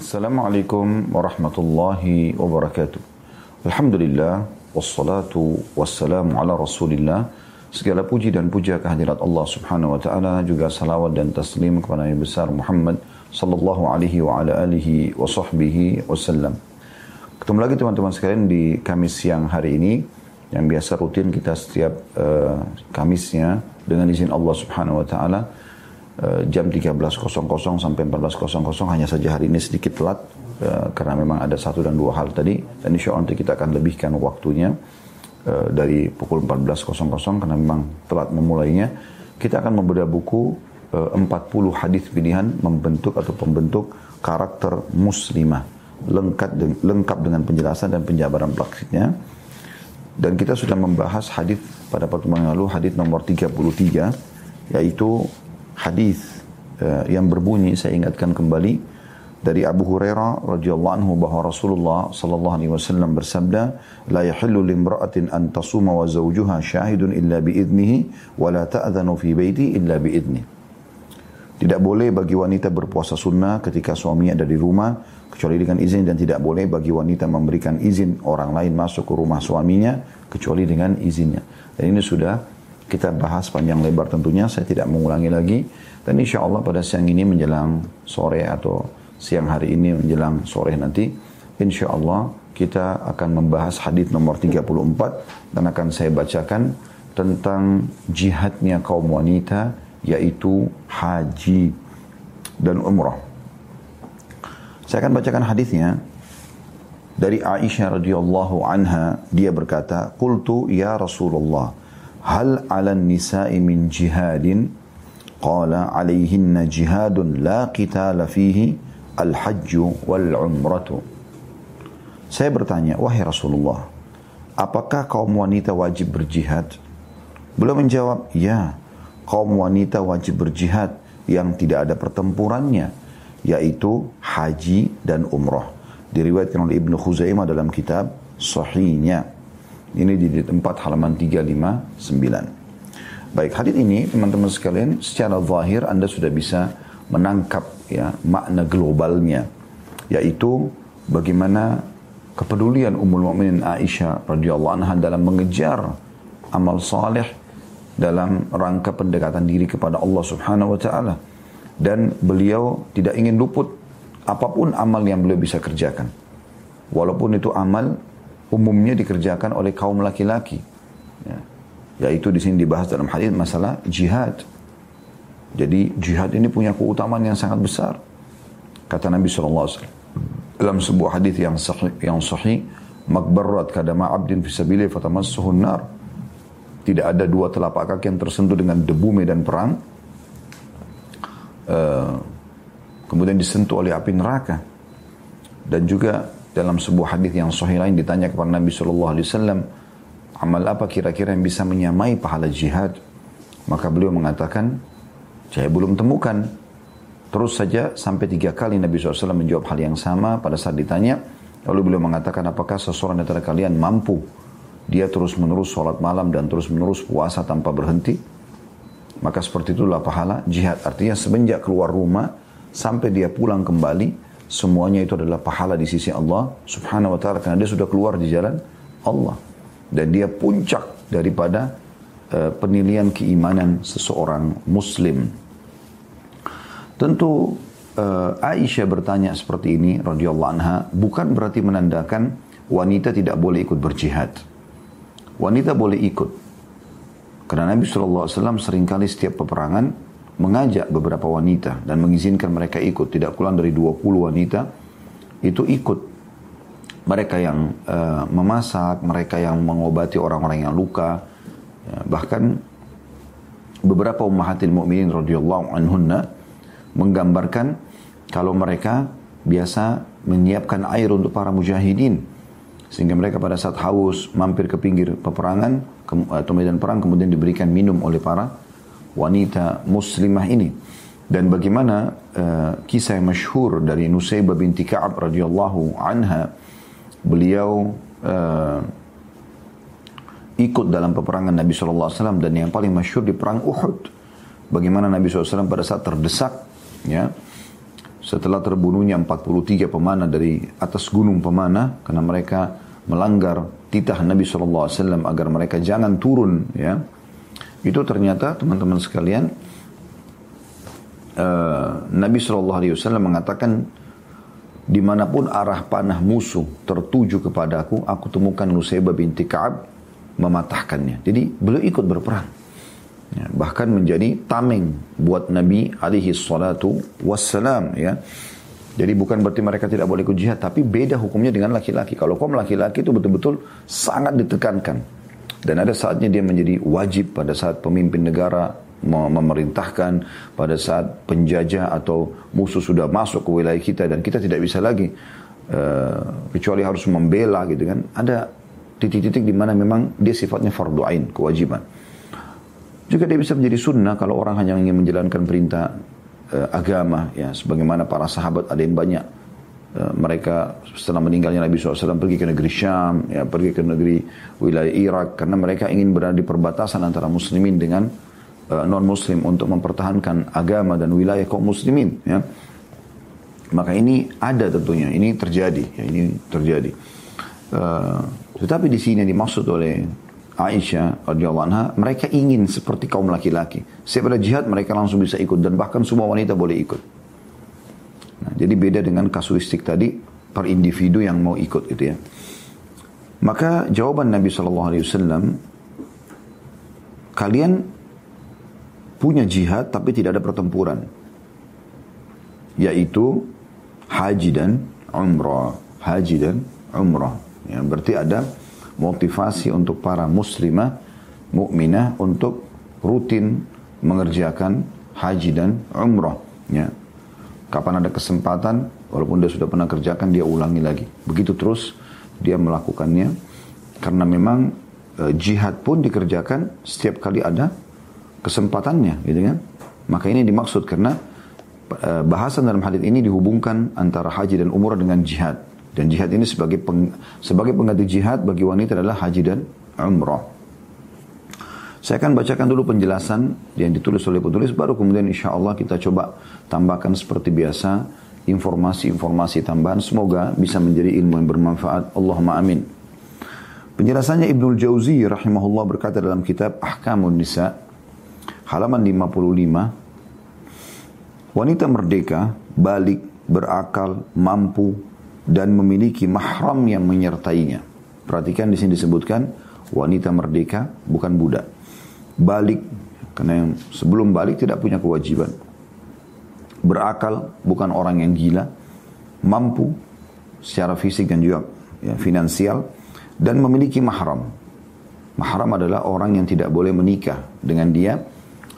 Assalamualaikum warahmatullahi wabarakatuh. Alhamdulillah wassalatu wassalamu ala Rasulillah. Segala puji dan puja kehadirat Allah Subhanahu wa taala juga salawat dan taslim kepada Nabi besar Muhammad sallallahu alaihi wa ala alihi wa sahbihi wasallam. Ketemu lagi teman-teman sekalian di Kamis siang hari ini yang biasa rutin kita setiap uh, Kamisnya dengan izin Allah Subhanahu wa taala jam 13.00 sampai 14.00 hanya saja hari ini sedikit telat uh, karena memang ada satu dan dua hal tadi. Dan insya Allah nanti kita akan lebihkan waktunya uh, dari pukul 14.00 karena memang telat memulainya. Kita akan membedah buku uh, 40 hadis pilihan membentuk atau pembentuk karakter muslimah. Lengkap lengkap dengan penjelasan dan penjabaran praktiknya. Dan kita sudah membahas hadis pada pertemuan lalu hadis nomor 33 yaitu hadis uh, yang berbunyi saya ingatkan kembali dari Abu Hurairah radhiyallahu anhu bahwa Rasulullah sallallahu alaihi wasallam bersabda la yahillu limra'atin an tasuma wa zawjuha illa bi idnihi wa la ta'dhanu fi tidak boleh bagi wanita berpuasa sunnah ketika suaminya ada di rumah kecuali dengan izin dan tidak boleh bagi wanita memberikan izin orang lain masuk ke rumah suaminya kecuali dengan izinnya. Dan ini sudah kita bahas panjang lebar tentunya, saya tidak mengulangi lagi. Dan insya Allah pada siang ini menjelang sore atau siang hari ini menjelang sore nanti, insya Allah kita akan membahas hadis nomor 34 dan akan saya bacakan tentang jihadnya kaum wanita yaitu haji dan umrah. Saya akan bacakan hadisnya dari Aisyah radhiyallahu anha dia berkata, "Qultu ya Rasulullah, hal 'ala nisa'i min jihadin?" Qala 'alayhinna jihadun la qitala fihi al-hajj wal umratu. Saya bertanya, wahai Rasulullah, apakah kaum wanita wajib berjihad? Beliau menjawab, ya kaum wanita wajib berjihad yang tidak ada pertempurannya, yaitu haji dan umrah. Diriwayatkan oleh Ibnu Khuzaimah dalam kitab Sahihnya. Ini di tempat halaman 359. Baik, hadis ini teman-teman sekalian secara zahir Anda sudah bisa menangkap ya makna globalnya yaitu bagaimana kepedulian Ummul Mukminin Aisyah radhiyallahu anha dalam mengejar amal saleh dalam rangka pendekatan diri kepada Allah Subhanahu wa taala dan beliau tidak ingin luput apa pun amal yang beliau bisa kerjakan. Walaupun itu amal umumnya dikerjakan oleh kaum laki-laki. Ya. Yaitu di sini dibahas dalam hadis masalah jihad. Jadi jihad ini punya keutamaan yang sangat besar. Kata Nabi SAW dalam sebuah hadis yang sahih, yang sahih, makbarat kadama abdin fi sabili fatamassuhun nar tidak ada dua telapak kaki yang tersentuh dengan debu medan perang. Uh, kemudian disentuh oleh api neraka. Dan juga dalam sebuah hadis yang sahih lain ditanya kepada Nabi Shallallahu Alaihi Wasallam, amal apa kira-kira yang bisa menyamai pahala jihad? Maka beliau mengatakan, saya belum temukan. Terus saja sampai tiga kali Nabi SAW menjawab hal yang sama pada saat ditanya. Lalu beliau mengatakan, apakah seseorang antara kalian mampu dia terus menerus sholat malam dan terus menerus puasa tanpa berhenti, maka seperti itulah pahala jihad. Artinya semenjak keluar rumah sampai dia pulang kembali, semuanya itu adalah pahala di sisi Allah subhanahu wa ta'ala. Karena dia sudah keluar di jalan Allah. Dan dia puncak daripada uh, penilaian keimanan seseorang muslim. Tentu uh, Aisyah bertanya seperti ini radhiyallahu anha bukan berarti menandakan wanita tidak boleh ikut berjihad wanita boleh ikut. Karena Nabi SAW sering kali setiap peperangan mengajak beberapa wanita dan mengizinkan mereka ikut. Tidak kurang dari 20 wanita itu ikut. Mereka yang uh, memasak, mereka yang mengobati orang-orang yang luka. Ya, bahkan beberapa ummahatil mu'minin radhiyallahu anhunna menggambarkan kalau mereka biasa menyiapkan air untuk para mujahidin sehingga mereka pada saat haus mampir ke pinggir peperangan atau medan perang kemudian diberikan minum oleh para wanita muslimah ini. Dan bagaimana uh, kisah yang masyhur dari Nusaybah binti Ka'ab radhiyallahu anha beliau uh, ikut dalam peperangan Nabi SAW dan yang paling masyhur di perang Uhud. Bagaimana Nabi SAW pada saat terdesak ya setelah terbunuhnya 43 pemanah dari atas gunung pemanah karena mereka melanggar titah Nabi SAW agar mereka jangan turun ya itu ternyata teman-teman sekalian uh, Nabi SAW mengatakan di mana pun arah panah musuh tertuju kepadaku aku temukan Nusaybah binti Ka'ab mematahkannya jadi beliau ikut berperang ya, bahkan menjadi tameng buat Nabi alaihi salatu wassalam ya. Jadi bukan berarti mereka tidak boleh ikut jihad, tapi beda hukumnya dengan laki-laki. Kalau kaum laki-laki itu betul-betul sangat ditekankan. Dan ada saatnya dia menjadi wajib pada saat pemimpin negara memerintahkan, pada saat penjajah atau musuh sudah masuk ke wilayah kita dan kita tidak bisa lagi uh, kecuali harus membela gitu kan. Ada titik-titik di mana memang dia sifatnya fardu ain, kewajiban. Juga dia bisa menjadi sunnah kalau orang hanya ingin menjalankan perintah uh, agama ya sebagaimana para sahabat ada yang banyak mereka setelah meninggalnya Nabi SAW pergi ke negeri Syam ya pergi ke negeri wilayah Irak karena mereka ingin berada di perbatasan antara muslimin dengan uh, eh, non muslim untuk mempertahankan agama dan wilayah kaum muslimin ya maka ini ada tentunya ini terjadi ya ini terjadi uh, tetapi di sini dimaksud oleh Aisyah radhiyallahu anha, mereka ingin seperti kaum laki-laki. Setiap ada jihad mereka langsung bisa ikut dan bahkan semua wanita boleh ikut. Nah, jadi beda dengan kasuistik tadi per individu yang mau ikut gitu ya. Maka jawaban Nabi Shallallahu Alaihi Wasallam, kalian punya jihad tapi tidak ada pertempuran, yaitu haji dan umrah, haji dan umrah. Ya, berarti ada motivasi untuk para muslimah, mukminah untuk rutin mengerjakan haji dan umrah. Ya. Kapan ada kesempatan, walaupun dia sudah pernah kerjakan, dia ulangi lagi. Begitu terus dia melakukannya. Karena memang e, jihad pun dikerjakan setiap kali ada kesempatannya, gitu kan? Maka ini dimaksud karena e, bahasan dalam hadis ini dihubungkan antara haji dan umrah dengan jihad. Dan jihad ini sebagai peng, sebagai pengganti jihad bagi wanita adalah haji dan umrah. Saya akan bacakan dulu penjelasan yang ditulis oleh penulis, baru kemudian insya Allah kita coba tambahkan seperti biasa informasi-informasi tambahan. Semoga bisa menjadi ilmu yang bermanfaat. Allahumma amin. Penjelasannya Ibnul Jauzi rahimahullah berkata dalam kitab Ahkamun Nisa halaman 55 wanita merdeka, balik, berakal, mampu, dan memiliki mahram yang menyertainya. Perhatikan di sini disebutkan wanita merdeka bukan budak. Balik karena yang sebelum balik tidak punya kewajiban. Berakal bukan orang yang gila, mampu secara fisik dan juga ya, finansial dan memiliki mahram. Mahram adalah orang yang tidak boleh menikah dengan dia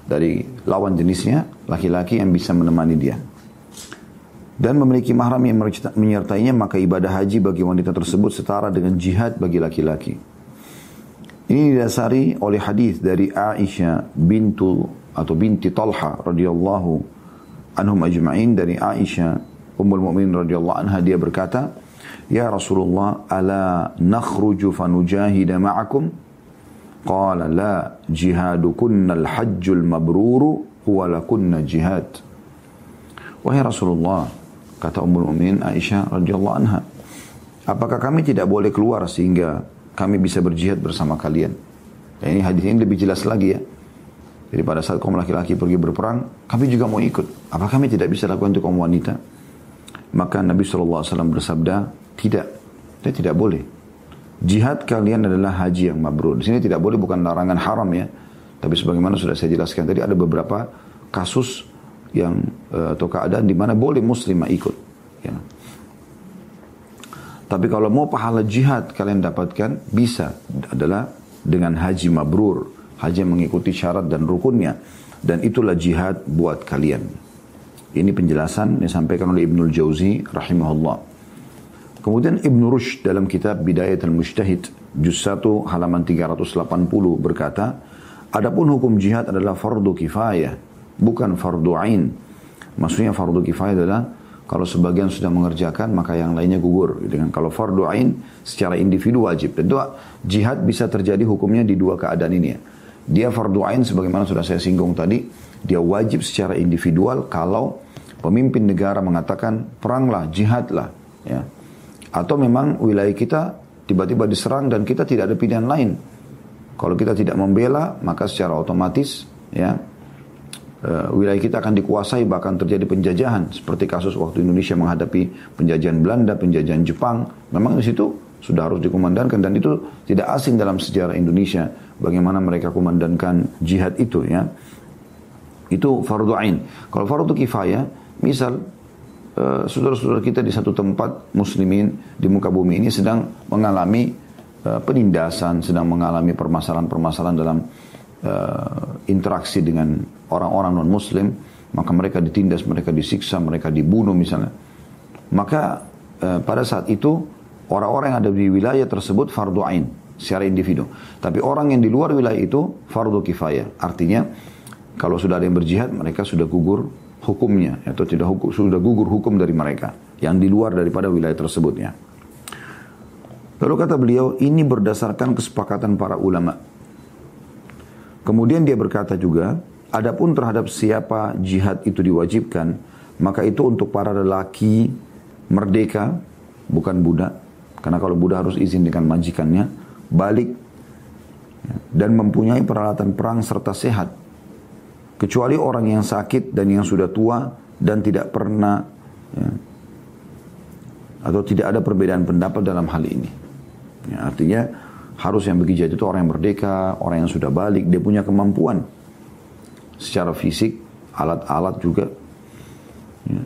dari lawan jenisnya, laki-laki yang bisa menemani dia dan memiliki mahram yang menyertainya maka ibadah haji bagi wanita tersebut setara dengan jihad bagi laki-laki. Ini didasari oleh hadis dari Aisyah bintu atau binti Talha radhiyallahu anhum ajma'in dari Aisyah Ummul Mukminin radhiyallahu anha dia berkata, "Ya Rasulullah, ala nakhruju fanujahida ma'akum?" Qala la jihadukunna al-hajjul mabruru huwa lakunna jihad. Wahai Rasulullah, Kata Ummul Mukminin Aisyah radhiyallahu anha, apakah kami tidak boleh keluar sehingga kami bisa berjihad bersama kalian? Ya, ini hadis ini lebih jelas lagi ya. Jadi pada saat kaum laki-laki pergi berperang, kami juga mau ikut. Apa kami tidak bisa lakukan untuk kaum wanita? Maka Nabi SAW bersabda, tidak. Dia tidak boleh. Jihad kalian adalah haji yang mabrur. Di sini tidak boleh bukan larangan haram ya. Tapi sebagaimana sudah saya jelaskan tadi ada beberapa kasus yang uh, atau keadaan di mana boleh muslimah ikut. Tapi kalau mau pahala jihad kalian dapatkan bisa adalah dengan haji mabrur, haji mengikuti syarat dan rukunnya dan itulah jihad buat kalian. Ini penjelasan yang disampaikan oleh Ibnul Jauzi rahimahullah. Kemudian Ibnu Rushd dalam kitab Bidayat al-Mujtahid juz 1 halaman 380 berkata, Adapun hukum jihad adalah fardu kifayah bukan fardu ain. Maksudnya fardu kifayah adalah kalau sebagian sudah mengerjakan maka yang lainnya gugur. Dengan kalau fardu ain secara individu wajib. Tentu jihad bisa terjadi hukumnya di dua keadaan ini ya. Dia fardu ain sebagaimana sudah saya singgung tadi, dia wajib secara individual kalau pemimpin negara mengatakan peranglah, jihadlah, ya. Atau memang wilayah kita tiba-tiba diserang dan kita tidak ada pilihan lain. Kalau kita tidak membela, maka secara otomatis ya uh, wilayah kita akan dikuasai bahkan terjadi penjajahan seperti kasus waktu Indonesia menghadapi penjajahan Belanda, penjajahan Jepang. Memang di situ sudah harus dikumandangkan dan itu tidak asing dalam sejarah Indonesia bagaimana mereka kumandankan jihad itu ya. Itu fardu ain. Kalau fardu kifayah, misal uh, saudara-saudara kita di satu tempat muslimin di muka bumi ini sedang mengalami uh, penindasan, sedang mengalami permasalahan-permasalahan dalam uh, interaksi dengan orang-orang non muslim, maka mereka ditindas, mereka disiksa, mereka dibunuh misalnya. Maka uh, pada saat itu orang-orang yang ada di wilayah tersebut fardu ain secara individu. Tapi orang yang di luar wilayah itu fardu kifayah. Artinya kalau sudah ada yang berjihad, mereka sudah gugur hukumnya atau tidak hukum, sudah gugur hukum dari mereka yang di luar daripada wilayah tersebutnya. Lalu kata beliau, ini berdasarkan kesepakatan para ulama. Kemudian dia berkata juga, adapun terhadap siapa jihad itu diwajibkan, maka itu untuk para lelaki merdeka, bukan budak. Karena kalau budak harus izin dengan majikannya, balik dan mempunyai peralatan perang serta sehat kecuali orang yang sakit dan yang sudah tua dan tidak pernah ya, atau tidak ada perbedaan pendapat dalam hal ini. Ya, artinya harus yang begitu itu orang yang merdeka, orang yang sudah balik, dia punya kemampuan secara fisik, alat-alat juga, ya,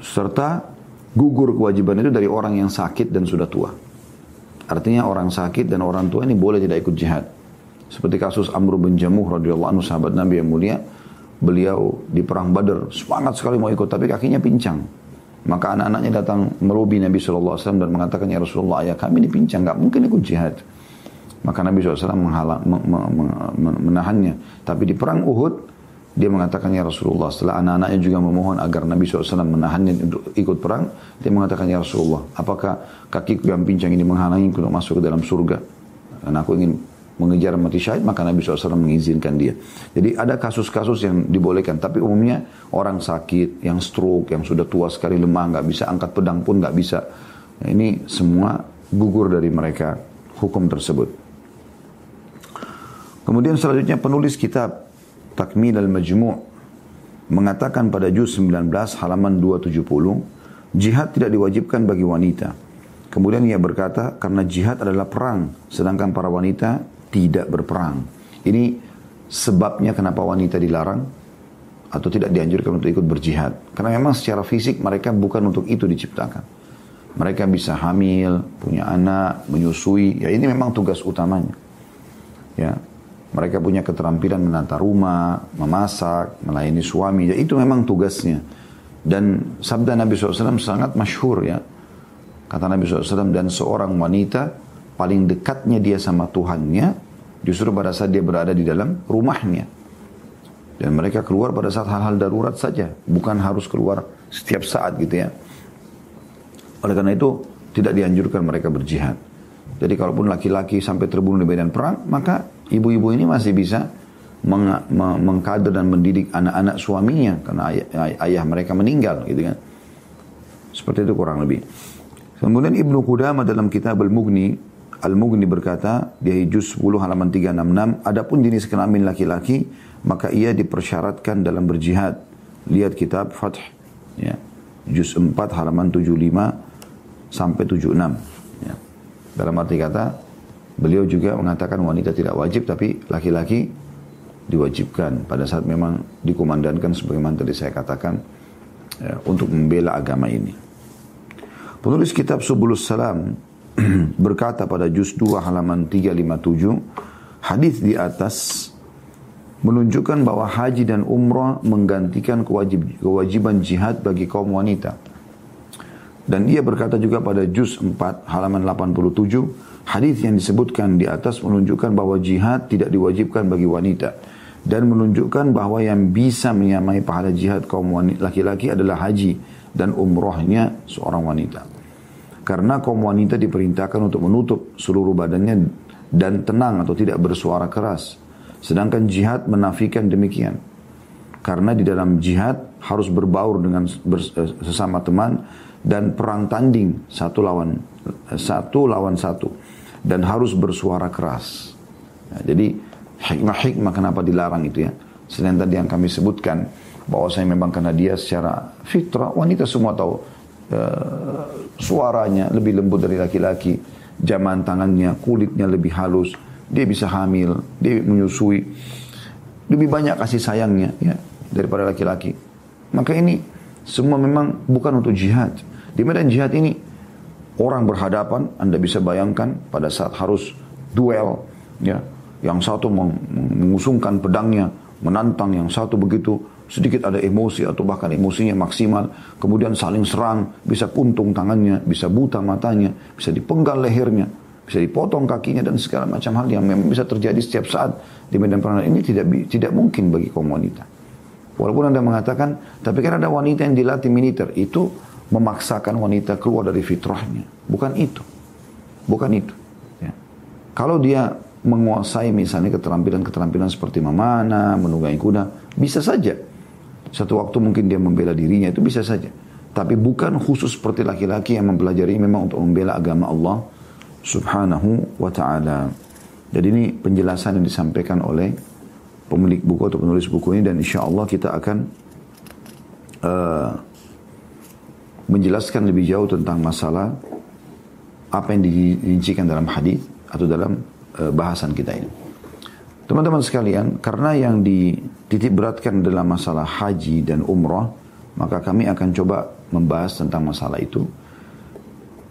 serta gugur kewajiban itu dari orang yang sakit dan sudah tua. Artinya orang sakit dan orang tua ini boleh tidak ikut jihad. Seperti kasus Amr bin Jamuh radhiyallahu anhu sahabat Nabi yang mulia, beliau di perang Badar semangat sekali mau ikut tapi kakinya pincang. Maka anak-anaknya datang melobi Nabi SAW dan mengatakan ya Rasulullah ayah kami ini pincang nggak mungkin ikut jihad. Maka Nabi SAW menghala, menahannya. Tapi di perang Uhud dia mengatakan ya Rasulullah setelah anak-anaknya juga memohon agar Nabi SAW menahannya untuk ikut perang dia mengatakan ya Rasulullah apakah kakiku yang pincang ini menghalangi untuk masuk ke dalam surga dan aku ingin mengejar mati syahid, maka Nabi SAW mengizinkan dia. Jadi ada kasus-kasus yang dibolehkan, tapi umumnya orang sakit, yang stroke, yang sudah tua sekali lemah, nggak bisa angkat pedang pun nggak bisa. Nah, ini semua gugur dari mereka hukum tersebut. Kemudian selanjutnya penulis kitab Takmil al-Majmu' mengatakan pada juz 19 halaman 270, jihad tidak diwajibkan bagi wanita. Kemudian ia berkata, karena jihad adalah perang, sedangkan para wanita tidak berperang. Ini sebabnya kenapa wanita dilarang atau tidak dianjurkan untuk ikut berjihad. Karena memang secara fisik mereka bukan untuk itu diciptakan. Mereka bisa hamil, punya anak, menyusui. Ya ini memang tugas utamanya. Ya, mereka punya keterampilan menata rumah, memasak, melayani suami. Ya, itu memang tugasnya. Dan sabda Nabi SAW sangat masyhur ya. Kata Nabi SAW, dan seorang wanita paling dekatnya dia sama Tuhannya justru pada saat dia berada di dalam rumahnya. Dan mereka keluar pada saat hal-hal darurat saja, bukan harus keluar setiap saat gitu ya. Oleh karena itu tidak dianjurkan mereka berjihad. Jadi kalaupun laki-laki sampai terbunuh di medan perang, maka ibu-ibu ini masih bisa meng mengkader dan mendidik anak-anak suaminya karena ayah, ayah mereka meninggal gitu kan. Seperti itu kurang lebih. Kemudian Ibnu Qudamah dalam kitab Al-Mughni Al-Mughni berkata, di juz 10 halaman 366, adapun jenis kelamin laki-laki, maka ia dipersyaratkan dalam berjihad. Lihat kitab Fath, ya. juz 4 halaman 75 sampai 76. Ya. Dalam arti kata, beliau juga mengatakan wanita tidak wajib, tapi laki-laki diwajibkan pada saat memang dikumandangkan sebagaimana tadi saya katakan ya, untuk membela agama ini. Penulis kitab Subulus Salam berkata pada juz 2 halaman 357 hadis di atas menunjukkan bahwa haji dan umrah menggantikan kewajib, kewajiban jihad bagi kaum wanita. Dan ia berkata juga pada juz 4 halaman 87 hadis yang disebutkan di atas menunjukkan bahwa jihad tidak diwajibkan bagi wanita dan menunjukkan bahwa yang bisa menyamai pahala jihad kaum laki-laki adalah haji dan umrohnya seorang wanita. Karena kaum wanita diperintahkan untuk menutup seluruh badannya dan tenang atau tidak bersuara keras. Sedangkan jihad menafikan demikian. Karena di dalam jihad harus berbaur dengan sesama teman dan perang tanding satu lawan satu lawan satu dan harus bersuara keras. Nah, jadi hikmah-hikmah kenapa dilarang itu ya. Selain tadi yang kami sebutkan bahwa saya memang karena dia secara fitrah wanita semua tahu uh, suaranya lebih lembut dari laki-laki, jaman tangannya, kulitnya lebih halus, dia bisa hamil, dia menyusui, lebih banyak kasih sayangnya ya daripada laki-laki. Maka ini semua memang bukan untuk jihad. Di medan jihad ini orang berhadapan, Anda bisa bayangkan pada saat harus duel, ya, yang satu mengusungkan pedangnya, menantang yang satu begitu sedikit ada emosi atau bahkan emosinya maksimal, kemudian saling serang, bisa puntung tangannya, bisa buta matanya, bisa dipenggal lehernya, bisa dipotong kakinya dan segala macam hal yang memang bisa terjadi setiap saat di medan perang. Ini tidak tidak mungkin bagi kaum wanita. Walaupun Anda mengatakan, tapi kan ada wanita yang dilatih militer, itu memaksakan wanita keluar dari fitrahnya. Bukan itu. Bukan itu. Ya. Kalau dia menguasai misalnya keterampilan-keterampilan seperti memanah, menunggangi kuda, bisa saja. Satu waktu mungkin dia membela dirinya, itu bisa saja. Tapi bukan khusus seperti laki-laki yang mempelajari memang untuk membela agama Allah subhanahu wa ta'ala. Jadi ini penjelasan yang disampaikan oleh pemilik buku atau penulis buku ini dan insya Allah kita akan uh, menjelaskan lebih jauh tentang masalah apa yang dirincikan dalam hadis atau dalam uh, bahasan kita ini. Teman-teman sekalian, karena yang dititik beratkan dalam masalah haji dan umrah, maka kami akan coba membahas tentang masalah itu.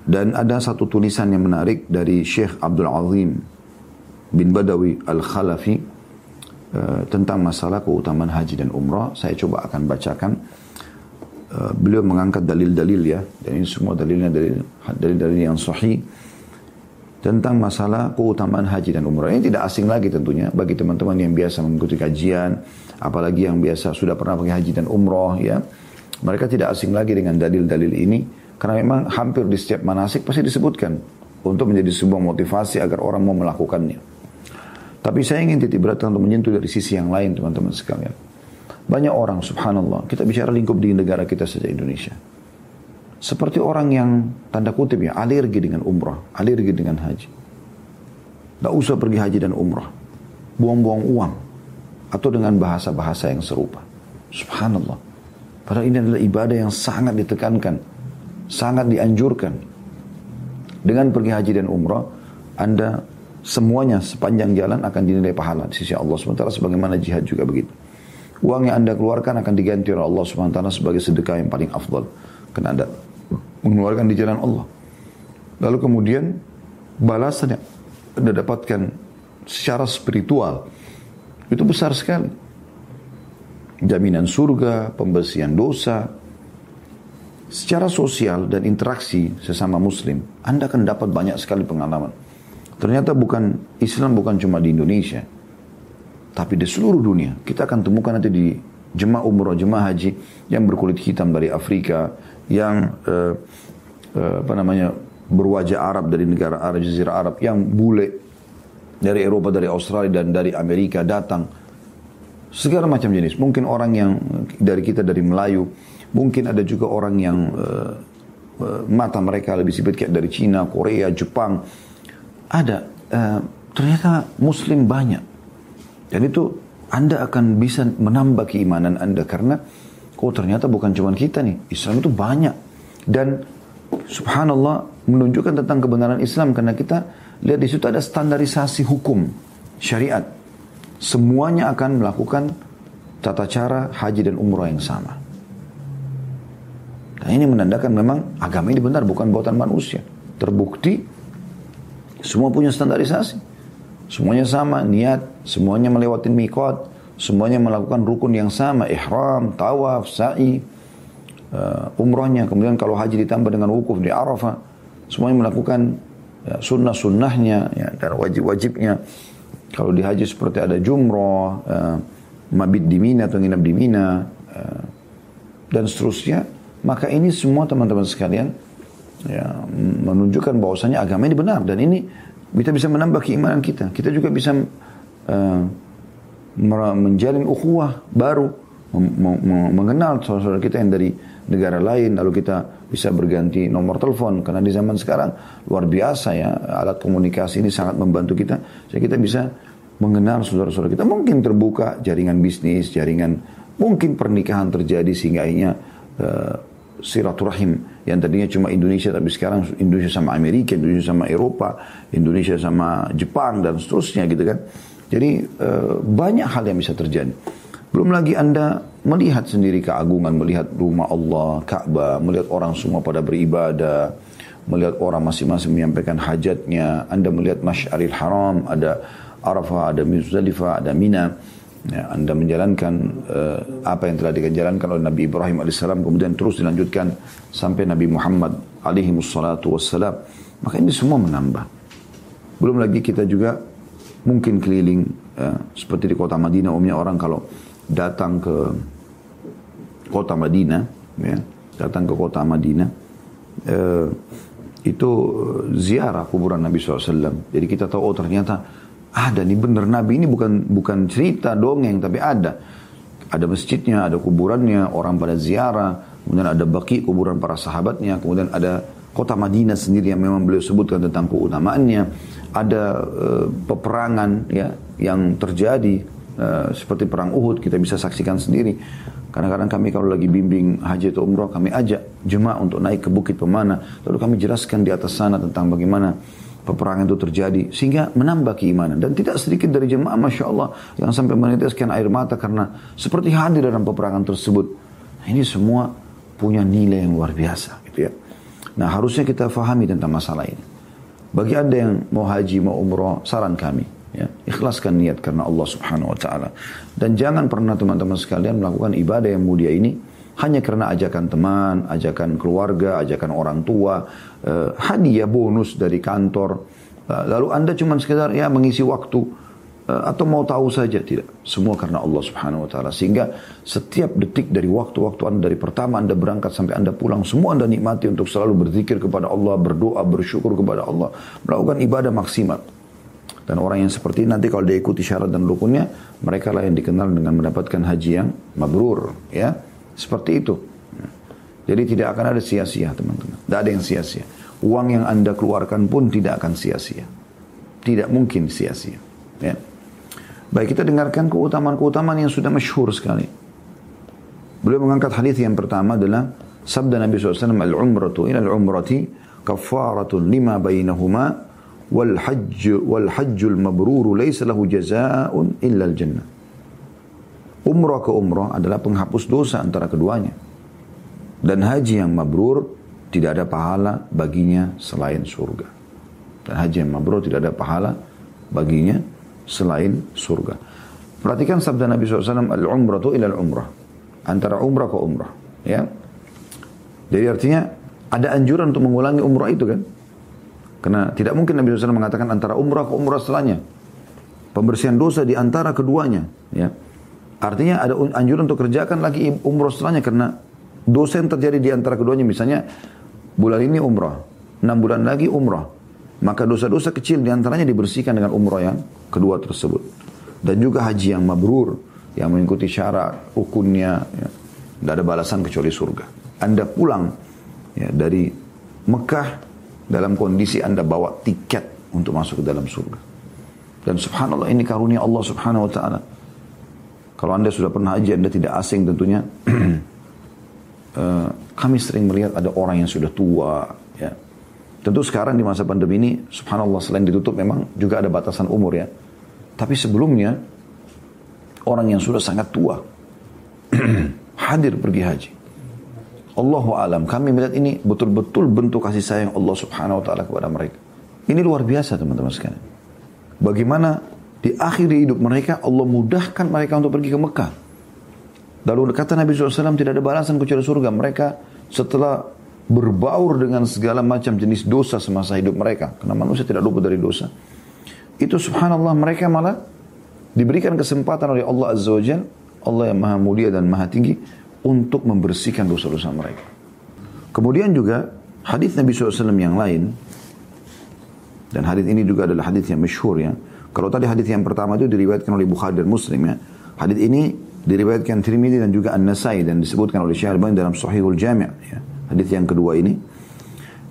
Dan ada satu tulisan yang menarik dari Syekh Abdul Azim bin Badawi Al-Khalafi uh, tentang masalah keutamaan haji dan umrah. Saya coba akan bacakan Eh, beliau mengangkat dalil-dalil ya. Dan ini semua dalilnya dari dalil-dalil yang sahih tentang masalah keutamaan haji dan umrah. Ini tidak asing lagi tentunya bagi teman-teman yang biasa mengikuti kajian apalagi yang biasa sudah pernah pergi haji dan umrah ya. Mereka tidak asing lagi dengan dalil-dalil ini karena memang hampir di setiap manasik pasti disebutkan untuk menjadi sebuah motivasi agar orang mau melakukannya. Tapi saya ingin titik beratkan untuk menyentuh dari sisi yang lain teman-teman sekalian banyak orang subhanallah, kita bicara lingkup di negara kita saja Indonesia. Seperti orang yang tanda kutip ya, alergi dengan umrah, alergi dengan haji. Tidak usah pergi haji dan umrah. Buang-buang uang. Atau dengan bahasa-bahasa yang serupa. Subhanallah. Padahal ini adalah ibadah yang sangat ditekankan. Sangat dianjurkan. Dengan pergi haji dan umrah, Anda semuanya sepanjang jalan akan dinilai pahala di sisi Allah. Sementara sebagaimana jihad juga begitu. Uang yang Anda keluarkan akan diganti oleh Allah SWT sebagai sedekah yang paling afdal. Karena Anda mengeluarkan di jalan Allah. Lalu kemudian balasan yang Anda dapatkan secara spiritual itu besar sekali. Jaminan surga, pembersihan dosa, secara sosial dan interaksi sesama muslim, Anda akan dapat banyak sekali pengalaman. Ternyata bukan Islam bukan cuma di Indonesia, tapi di seluruh dunia. Kita akan temukan nanti di jemaah umroh, jemaah haji yang berkulit hitam dari Afrika, yang uh, uh, apa namanya berwajah Arab dari negara Arab, Jazirah Arab, yang bule dari Eropa, dari Australia dan dari Amerika datang. Segala macam jenis. Mungkin orang yang dari kita dari Melayu, mungkin ada juga orang yang uh, uh, mata mereka lebih sipit kayak dari Cina, Korea, Jepang. Ada. Uh, ternyata Muslim banyak dan itu Anda akan bisa menambah keimanan Anda karena oh ternyata bukan cuma kita nih, Islam itu banyak. Dan subhanallah menunjukkan tentang kebenaran Islam karena kita lihat di situ ada standarisasi hukum syariat. Semuanya akan melakukan tata cara haji dan umrah yang sama. Dan ini menandakan memang agama ini benar bukan buatan manusia. Terbukti semua punya standarisasi. Semuanya sama niat, semuanya melewati mikot, semuanya melakukan rukun yang sama, ihram, tawaf, sa'i, uh, umrohnya. Kemudian kalau haji ditambah dengan wukuf di Arafah, semuanya melakukan ya, sunnah-sunnahnya ya, dan wajib-wajibnya. Kalau di haji seperti ada jumroh, uh, mabit di Mina atau nginap di Mina, uh, dan seterusnya. Maka ini semua teman-teman sekalian ya, menunjukkan bahwasanya agama ini benar dan ini kita bisa menambah keimanan kita. Kita juga bisa uh, menjalin ukhuwah baru mengenal saudara-saudara kita yang dari negara lain lalu kita bisa berganti nomor telepon karena di zaman sekarang luar biasa ya alat komunikasi ini sangat membantu kita sehingga kita bisa mengenal saudara-saudara kita mungkin terbuka jaringan bisnis jaringan mungkin pernikahan terjadi sehingga akhirnya uh, silaturahim yang tadinya cuma Indonesia tapi sekarang Indonesia sama Amerika, Indonesia sama Eropa, Indonesia sama Jepang dan seterusnya gitu kan. Jadi uh, banyak hal yang bisa terjadi. Belum lagi Anda melihat sendiri keagungan, melihat rumah Allah, Ka'bah, melihat orang semua pada beribadah, melihat orang masing-masing menyampaikan hajatnya, Anda melihat Masyaril Haram, ada Arafah, ada Muzdalifah, ada Mina. Ya, anda menjalankan uh, apa yang telah dijalankan oleh Nabi Ibrahim AS kemudian terus dilanjutkan sampai Nabi Muhammad alaihi wassalam. Maka ini semua menambah. Belum lagi kita juga mungkin keliling uh, seperti di kota Madinah umumnya orang kalau datang ke kota Madinah, ya, datang ke kota Madinah, uh, itu ziarah kuburan Nabi SAW. Jadi kita tahu oh ternyata ada nih benar Nabi ini bukan bukan cerita dongeng tapi ada. Ada masjidnya, ada kuburannya, orang pada ziarah, kemudian ada baki kuburan para sahabatnya, kemudian ada kota Madinah sendiri yang memang beliau sebutkan tentang keutamaannya, ada uh, peperangan ya yang terjadi uh, seperti perang Uhud kita bisa saksikan sendiri. Kadang-kadang kami kalau lagi bimbing haji atau umroh kami ajak jemaah untuk naik ke Bukit Pemana, lalu kami jelaskan di atas sana tentang bagaimana peperangan itu terjadi sehingga menambah keimanan. Dan tidak sedikit dari jemaah masya Allah yang sampai meneteskan air mata karena seperti hadir dalam peperangan tersebut. Nah, ini semua punya nilai yang luar biasa gitu ya. Nah harusnya kita fahami tentang masalah ini. Bagi anda yang mau haji mau umroh saran kami ya. Ikhlaskan niat karena Allah subhanahu wa taala. Dan jangan pernah teman-teman sekalian melakukan ibadah yang mulia ini hanya karena ajakan teman, ajakan keluarga, ajakan orang tua, uh, hadiah bonus dari kantor. Uh, lalu Anda cuma sekedar ya mengisi waktu uh, atau mau tahu saja tidak. Semua karena Allah Subhanahu wa taala. Sehingga setiap detik dari waktu-waktu Anda dari pertama Anda berangkat sampai Anda pulang semua Anda nikmati untuk selalu berzikir kepada Allah, berdoa, bersyukur kepada Allah, melakukan ibadah maksimal. Dan orang yang seperti ini nanti kalau dia ikuti syarat dan rukunnya, mereka lah yang dikenal dengan mendapatkan haji yang mabrur, ya. Seperti itu. Jadi tidak akan ada sia-sia teman-teman. Tidak ada yang sia-sia. Uang yang anda keluarkan pun tidak akan sia-sia. Tidak mungkin sia-sia. Ya. Baik kita dengarkan keutamaan-keutamaan yang sudah masyhur sekali. Beliau mengangkat hadis yang pertama adalah sabda Nabi SAW al-umratu ila al-umrati kafaratun lima bainahuma wal hajj wal hajjul mabruru laysa lahu jazaa'un illa al-jannah. Umrah ke umrah adalah penghapus dosa antara keduanya. Dan haji yang mabrur tidak ada pahala baginya selain surga. Dan haji yang mabrur tidak ada pahala baginya selain surga. Perhatikan sabda Nabi SAW, al-umrah itu ilal umrah. Antara umrah ke umrah. Ya. Jadi artinya ada anjuran untuk mengulangi umrah itu kan. Karena tidak mungkin Nabi SAW mengatakan antara umrah ke umrah setelahnya. Pembersihan dosa di antara keduanya. Ya. Artinya ada anjuran untuk kerjakan lagi umroh setelahnya karena dosa yang terjadi di antara keduanya misalnya bulan ini umroh, enam bulan lagi umroh. Maka dosa-dosa kecil di antaranya dibersihkan dengan umroh yang kedua tersebut. Dan juga haji yang mabrur, yang mengikuti syarat, rukunnya, ya, tidak ada balasan kecuali surga. Anda pulang ya, dari Mekah dalam kondisi Anda bawa tiket untuk masuk ke dalam surga. Dan subhanallah ini karunia Allah subhanahu wa ta'ala. Kalau Anda sudah pernah haji, Anda tidak asing tentunya. uh, kami sering melihat ada orang yang sudah tua. Ya. Tentu sekarang di masa pandemi ini, subhanallah selain ditutup memang juga ada batasan umur ya. Tapi sebelumnya, orang yang sudah sangat tua, hadir pergi haji. Allahu alam, kami melihat ini betul-betul bentuk kasih sayang Allah subhanahu wa ta'ala kepada mereka. Ini luar biasa teman-teman sekalian. Bagaimana di akhir hidup mereka Allah mudahkan mereka untuk pergi ke Mekah. Lalu kata Nabi SAW tidak ada balasan kecuali surga. Mereka setelah berbaur dengan segala macam jenis dosa semasa hidup mereka. Karena manusia tidak luput dari dosa. Itu subhanallah mereka malah diberikan kesempatan oleh Allah Azza wa Jal, Allah yang maha mulia dan maha tinggi, untuk membersihkan dosa-dosa mereka. Kemudian juga hadis Nabi SAW yang lain, dan hadis ini juga adalah hadis yang masyhur ya, kalau tadi hadis yang pertama itu diriwayatkan oleh Bukhari dan Muslim ya. Hadis ini diriwayatkan Tirmidzi dan juga An-Nasai dan disebutkan oleh Syekh Al-Albani dalam Sahihul Jami' ya. Hadis yang kedua ini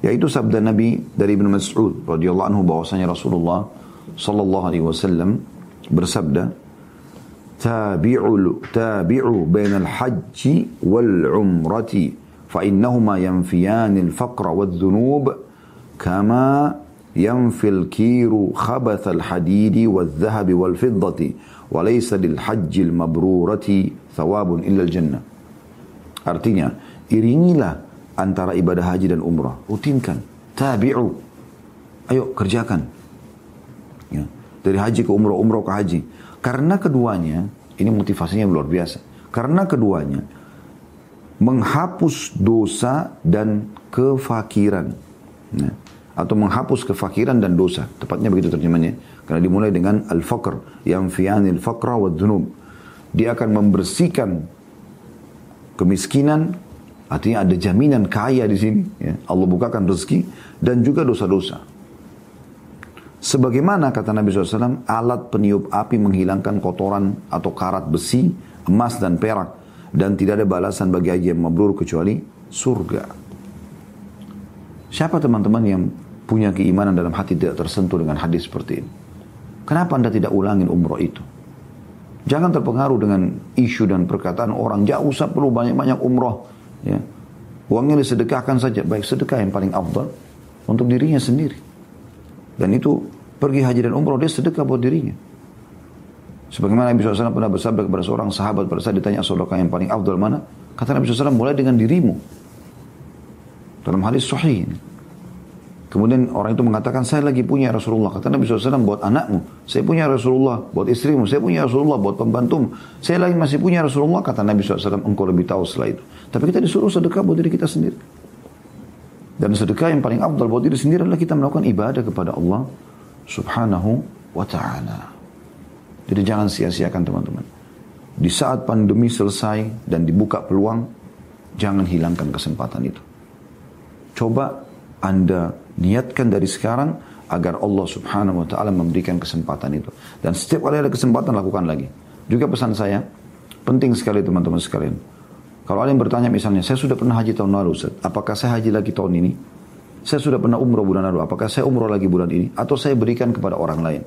yaitu sabda Nabi dari Ibnu Mas'ud radhiyallahu anhu bahwasanya Rasulullah sallallahu alaihi wasallam bersabda tabi'u tabi'u bainal hajji wal umrati fa innahuma yanfiyan al-faqra wadh-dhunub kama yanfil kiru khabathal hadidi wadh-dhahabi wal fiddati wa laysa lil hajjil mabrurati thawabun illa jannah. Artinya, iringilah antara ibadah haji dan umrah. Rutinkan, tabi'u. Ayo kerjakan. Ya. Dari haji ke umrah, umrah ke haji. Karena keduanya, ini motivasinya luar biasa. Karena keduanya menghapus dosa dan kefakiran. Nah, atau menghapus kefakiran dan dosa. Tepatnya begitu terjemahnya. Karena dimulai dengan al-faqr, yang fi'anil faqra wa dhunub. Dia akan membersihkan kemiskinan, artinya ada jaminan kaya di sini. Ya. Allah bukakan rezeki dan juga dosa-dosa. Sebagaimana kata Nabi SAW, alat peniup api menghilangkan kotoran atau karat besi, emas dan perak. Dan tidak ada balasan bagi haji yang mabrur kecuali surga. Siapa teman-teman yang punya keimanan dalam hati tidak tersentuh dengan hadis seperti ini. Kenapa anda tidak ulangin umroh itu? Jangan terpengaruh dengan isu dan perkataan orang. Jauh usah perlu banyak-banyak umroh. Ya. Uangnya disedekahkan saja. Baik sedekah yang paling afdal untuk dirinya sendiri. Dan itu pergi haji dan umroh dia sedekah buat dirinya. Sebagaimana Nabi SAW pernah bersabda kepada seorang sahabat pada saat ditanya sedekah yang paling afdal mana? Kata Nabi SAW mulai dengan dirimu. Dalam hadis sahih ini. Kemudian orang itu mengatakan, saya lagi punya Rasulullah. Kata Nabi SAW, buat anakmu. Saya punya Rasulullah. Buat istrimu. Saya punya Rasulullah. Buat pembantumu. Saya lagi masih punya Rasulullah. Kata Nabi SAW, engkau lebih tahu setelah itu. Tapi kita disuruh sedekah buat diri kita sendiri. Dan sedekah yang paling abdul buat diri sendiri adalah kita melakukan ibadah kepada Allah subhanahu wa ta'ala. Jadi jangan sia-siakan teman-teman. Di saat pandemi selesai dan dibuka peluang, jangan hilangkan kesempatan itu. Coba Anda Niatkan dari sekarang agar Allah subhanahu wa ta'ala memberikan kesempatan itu. Dan setiap kali ada kesempatan lakukan lagi. Juga pesan saya, penting sekali teman-teman sekalian. Kalau ada yang bertanya misalnya, saya sudah pernah haji tahun lalu Ustaz, apakah saya haji lagi tahun ini? Saya sudah pernah umroh bulan lalu, apakah saya umroh lagi bulan ini? Atau saya berikan kepada orang lain?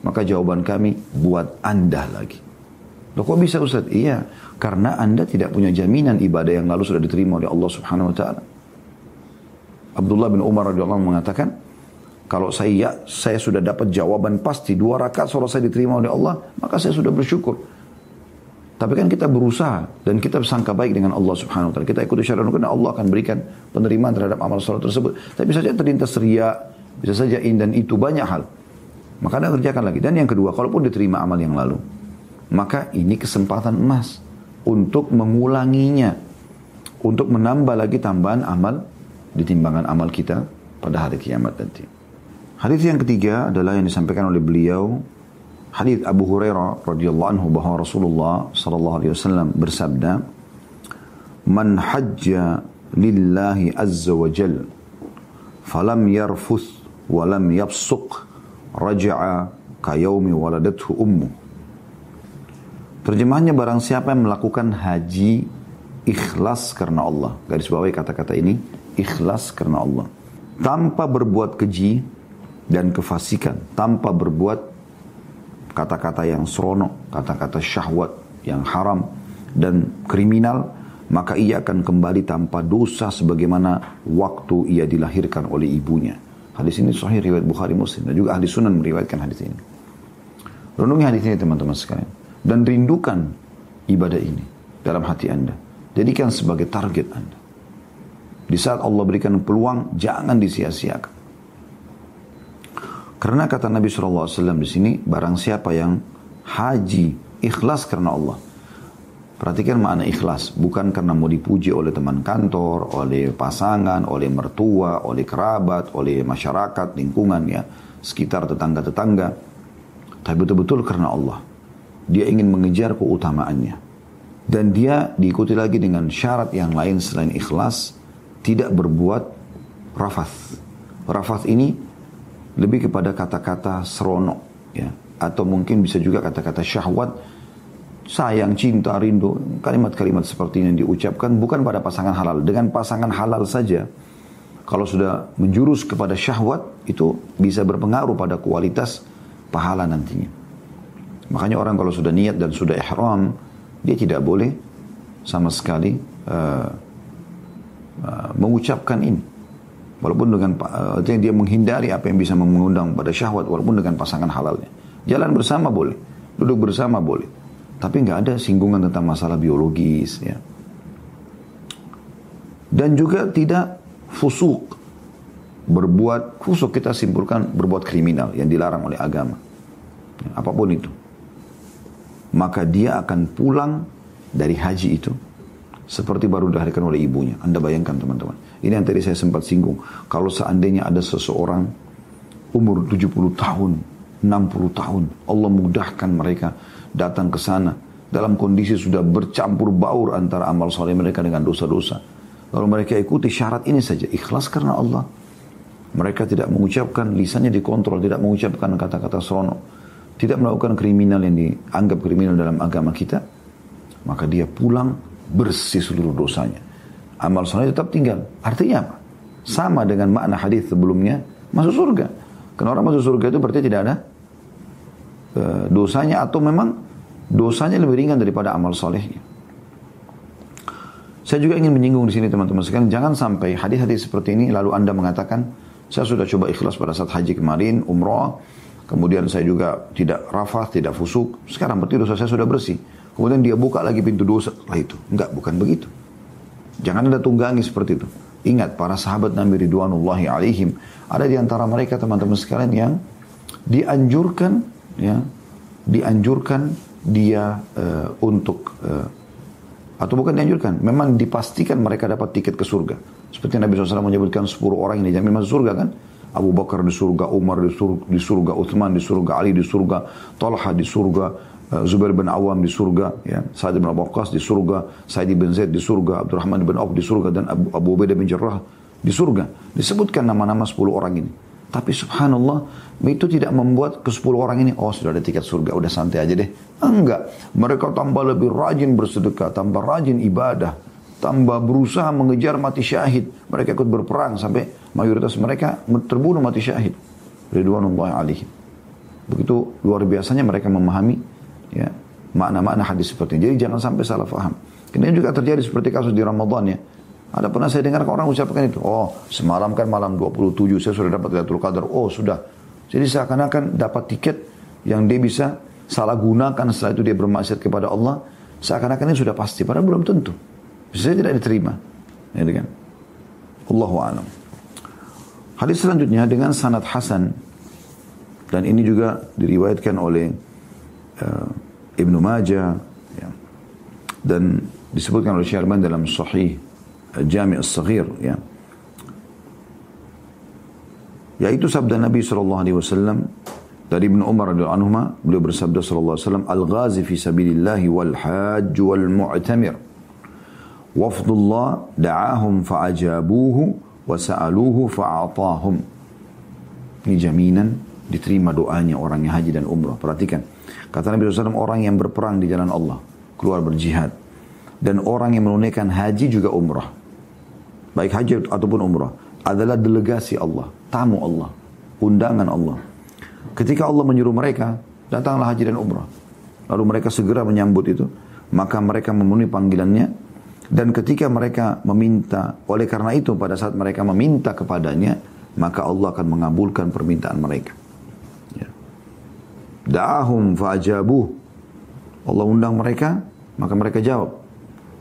Maka jawaban kami, buat anda lagi. Loh kok bisa Ustaz? Iya, karena anda tidak punya jaminan ibadah yang lalu sudah diterima oleh Allah subhanahu wa ta'ala. Abdullah bin Umar radhiyallahu mengatakan, kalau saya saya sudah dapat jawaban pasti dua rakaat sholat saya diterima oleh Allah, maka saya sudah bersyukur. Tapi kan kita berusaha dan kita bersangka baik dengan Allah Subhanahu wa taala. Kita ikuti syariat karena Allah akan berikan penerimaan terhadap amal sholat tersebut. Tapi saja terlintas ria, bisa saja in dan itu banyak hal. Maka Anda kerjakan lagi. Dan yang kedua, kalaupun diterima amal yang lalu, maka ini kesempatan emas untuk mengulanginya, untuk menambah lagi tambahan amal di timbangan amal kita pada hari kiamat nanti. Hadis yang ketiga adalah yang disampaikan oleh beliau hadis Abu Hurairah radhiyallahu anhu bahwa Rasulullah sallallahu alaihi wasallam bersabda Man hajja lillahi azza wa jal falam yarfuth wa lam yafsuq raja'a kayaumi waladathu ummu Terjemahannya barang siapa yang melakukan haji ikhlas karena Allah. Garis bawahi kata-kata ini ikhlas karena Allah. Tanpa berbuat keji dan kefasikan. Tanpa berbuat kata-kata yang seronok, kata-kata syahwat yang haram dan kriminal, maka ia akan kembali tanpa dosa sebagaimana waktu ia dilahirkan oleh ibunya. Hadis ini sahih riwayat Bukhari Muslim dan juga ahli sunan meriwayatkan hadis ini. Renungi hadis ini teman-teman sekalian. Dan rindukan ibadah ini dalam hati anda. Jadikan sebagai target anda. Di saat Allah berikan peluang, jangan disia-siakan. Karena kata Nabi SAW di sini, barang siapa yang haji ikhlas karena Allah. Perhatikan makna ikhlas, bukan karena mau dipuji oleh teman kantor, oleh pasangan, oleh mertua, oleh kerabat, oleh masyarakat, lingkungan ya, sekitar tetangga-tetangga. Tapi betul-betul karena Allah. Dia ingin mengejar keutamaannya. Dan dia diikuti lagi dengan syarat yang lain selain ikhlas, tidak berbuat rafath. Rafath ini lebih kepada kata-kata seronok ya atau mungkin bisa juga kata-kata syahwat sayang, cinta, rindu, kalimat-kalimat seperti ini diucapkan bukan pada pasangan halal. Dengan pasangan halal saja, kalau sudah menjurus kepada syahwat, itu bisa berpengaruh pada kualitas pahala nantinya. Makanya orang kalau sudah niat dan sudah ihram, dia tidak boleh sama sekali uh, uh, mengucapkan ini. Walaupun dengan uh, dia menghindari apa yang bisa mengundang pada syahwat, walaupun dengan pasangan halalnya. Jalan bersama boleh, duduk bersama boleh. Tapi nggak ada singgungan tentang masalah biologis ya. Dan juga tidak fusuk. Berbuat fusuk kita simpulkan berbuat kriminal yang dilarang oleh agama. Ya, apa pun itu. Maka dia akan pulang dari haji itu seperti baru dilahirkan oleh ibunya. Anda bayangkan teman-teman. Ini yang tadi saya sempat singgung. Kalau seandainya ada seseorang umur 70 tahun, 60 tahun, Allah mudahkan mereka datang ke sana dalam kondisi sudah bercampur baur antara amal soleh mereka dengan dosa-dosa. Lalu mereka ikuti syarat ini saja, ikhlas karena Allah. Mereka tidak mengucapkan, lisannya dikontrol, tidak mengucapkan kata-kata sono. Tidak melakukan kriminal yang dianggap kriminal dalam agama kita. Maka dia pulang bersih seluruh dosanya. Amal soleh tetap tinggal. Artinya apa? Sama dengan makna hadis sebelumnya, masuk surga. Karena orang masuk surga itu berarti tidak ada Eh, dosanya atau memang dosanya lebih ringan daripada amal solehnya. Saya juga ingin menyinggung di sini teman-teman sekalian, jangan sampai hadis-hadis seperti ini lalu Anda mengatakan, saya sudah coba ikhlas pada saat haji kemarin, umroh, kemudian saya juga tidak rafah, tidak fusuk, sekarang berarti dosa saya sudah bersih. Kemudian dia buka lagi pintu dosa setelah itu. Enggak, bukan begitu. Jangan Anda tunggangi seperti itu. Ingat, para sahabat Nabi Ridwanullahi alaihim, ada di antara mereka teman-teman sekalian yang dianjurkan ya dianjurkan dia uh, untuk uh, atau bukan dianjurkan, memang dipastikan mereka dapat tiket ke surga. Seperti Nabi SAW menyebutkan 10 orang yang dijamin masuk surga kan? Abu Bakar di surga, Umar di surga, di surga Uthman di surga, Ali di surga, Talha di surga, Zubair bin Awam di surga, ya, Sa'id bin Abu Waqqas di surga, Sa'id bin Zaid di surga, Abdurrahman bin Auf di surga, dan Abu, Abu Ubaidah bin Jarrah di surga. Disebutkan nama-nama 10 orang ini. Tapi subhanallah, itu tidak membuat ke 10 orang ini, oh sudah ada tiket surga, udah santai aja deh. Enggak. Mereka tambah lebih rajin bersedekah, tambah rajin ibadah, tambah berusaha mengejar mati syahid. Mereka ikut berperang sampai mayoritas mereka terbunuh mati syahid. Ridwanullah alaihim. Begitu luar biasanya mereka memahami ya makna-makna hadis seperti ini. Jadi jangan sampai salah faham. Kemudian juga terjadi seperti kasus di Ramadan ya. Ada pernah saya dengar orang ucapkan itu. Oh, semalam kan malam 27 saya sudah dapat Lailatul Qadar. Oh, sudah. Jadi seakan-akan dapat tiket yang dia bisa salah gunakan setelah itu dia bermaksiat kepada Allah. Seakan-akan ini sudah pasti. Padahal belum tentu. Bisa saya tidak diterima. Ya kan? Allahu a'lam. Hadis selanjutnya dengan sanad Hasan dan ini juga diriwayatkan oleh uh, Ibnu Majah ya. dan disebutkan oleh Syarman dalam Sahih Jami' As-Saghir ya. Yaitu sabda Nabi sallallahu alaihi wasallam dari Ibnu Umar radhiyallahu anhu beliau bersabda sallallahu alaihi wasallam al-ghazi fi sabilillah wal hajj wal mu'tamir wafdullah da'ahum fa'ajabuhu wa sa'aluhu fa'atahum ini jaminan diterima doanya orang yang haji dan umrah perhatikan kata Nabi SAW orang yang berperang di jalan Allah keluar berjihad dan orang yang menunaikan haji juga umrah baik haji ataupun umrah, adalah delegasi Allah, tamu Allah, undangan Allah. Ketika Allah menyuruh mereka, datanglah haji dan umrah. Lalu mereka segera menyambut itu, maka mereka memenuhi panggilannya, dan ketika mereka meminta, oleh karena itu pada saat mereka meminta kepadanya, maka Allah akan mengabulkan permintaan mereka. Da'ahum fa'ajabuh. Allah undang mereka, maka mereka jawab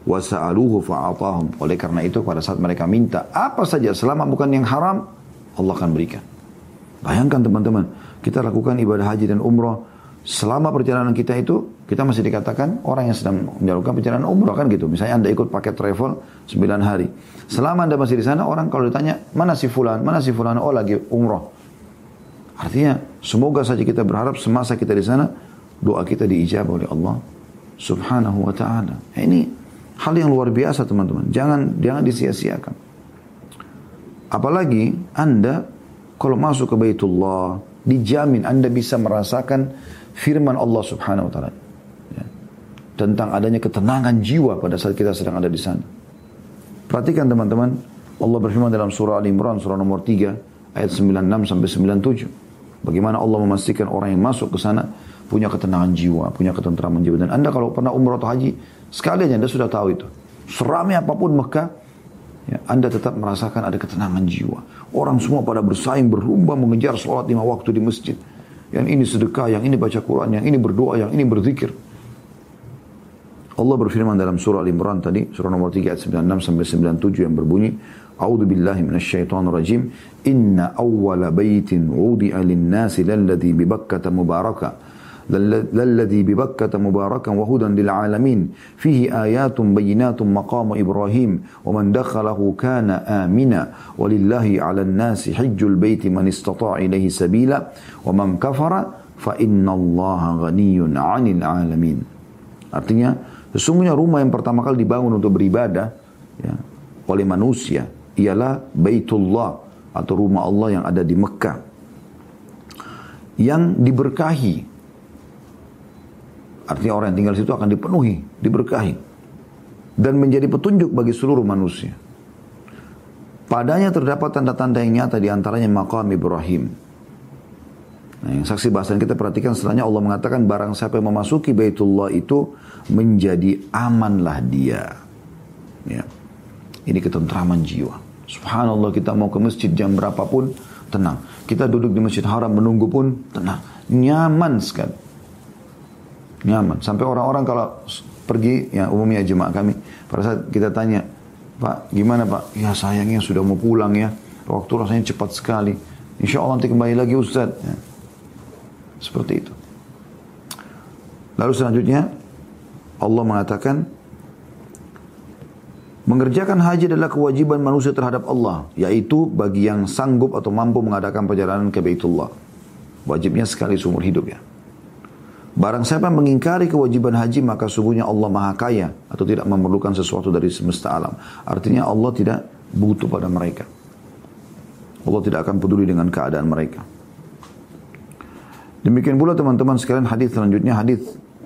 wasa'aluhu fa'atahum. Oleh karena itu pada saat mereka minta apa saja selama bukan yang haram, Allah akan berikan. Bayangkan teman-teman, kita lakukan ibadah haji dan umrah selama perjalanan kita itu kita masih dikatakan orang yang sedang melakukan perjalanan umrah kan gitu. Misalnya Anda ikut paket travel 9 hari. Selama Anda masih di sana orang kalau ditanya, "Mana si fulan? Mana si fulan?" Oh, lagi umrah. Artinya, semoga saja kita berharap semasa kita di sana doa kita diijabah oleh Allah Subhanahu wa taala. Ini Hal yang luar biasa teman-teman. Jangan jangan disia-siakan. Apalagi Anda kalau masuk ke Baitullah, dijamin Anda bisa merasakan firman Allah Subhanahu wa taala. Ya. tentang adanya ketenangan jiwa pada saat kita sedang ada di sana. Perhatikan teman-teman, Allah berfirman dalam surah Al-Imran surah nomor 3 ayat 96 sampai 97. Bagaimana Allah memastikan orang yang masuk ke sana punya ketenangan jiwa, punya ketentraman jiwa. Dan Anda kalau pernah umrah atau haji, sekali aja Anda sudah tahu itu. Seramai apa pun Mekah, ya, Anda tetap merasakan ada ketenangan jiwa. Orang semua pada bersaing, berlomba mengejar sholat lima waktu di masjid. Yang ini sedekah, yang ini baca Quran, yang ini berdoa, yang ini berzikir. Allah berfirman dalam surah Al-Imran tadi, surah nomor 3 ayat 96 sampai 97 yang berbunyi, A'udzu بالله من الشيطان Inna إن أول بيت عود للناس للذي bi مباركة للذي Lalladzi مباركا Bakkah للعالمين فيه آيات بينات مقام إبراهيم ومن دخله كان آمنا wa على الناس حج البيت من استطاع إليه hajjul ومن كفر فإن الله غني عن العالمين. Artinya, sesungguhnya rumah yang pertama kali dibangun untuk beribadah ya, oleh manusia ialah Baitullah atau rumah Allah yang ada di Mekah yang diberkahi Artinya orang yang tinggal di situ akan dipenuhi, diberkahi. Dan menjadi petunjuk bagi seluruh manusia. Padanya terdapat tanda-tanda yang nyata di antaranya makam Ibrahim. Nah, yang saksi bahasan kita perhatikan setelahnya Allah mengatakan barang siapa yang memasuki Baitullah itu menjadi amanlah dia. Ya. Ini ketentraman jiwa. Subhanallah kita mau ke masjid jam berapapun tenang. Kita duduk di masjid haram menunggu pun tenang. Nyaman sekali nyaman. Sampai orang-orang kalau pergi, ya umumnya jemaah kami, pada saat kita tanya, Pak, gimana Pak? Ya sayangnya sudah mau pulang ya. Waktu rasanya cepat sekali. Insya Allah nanti kembali lagi Ustaz. Ya. Seperti itu. Lalu selanjutnya, Allah mengatakan, Mengerjakan haji adalah kewajiban manusia terhadap Allah, yaitu bagi yang sanggup atau mampu mengadakan perjalanan ke Baitullah. Wajibnya sekali seumur hidup ya. Barang siapa mengingkari kewajiban haji maka sungguhnya Allah maha kaya atau tidak memerlukan sesuatu dari semesta alam. Artinya Allah tidak butuh pada mereka. Allah tidak akan peduli dengan keadaan mereka. Demikian pula teman-teman sekalian hadis selanjutnya hadis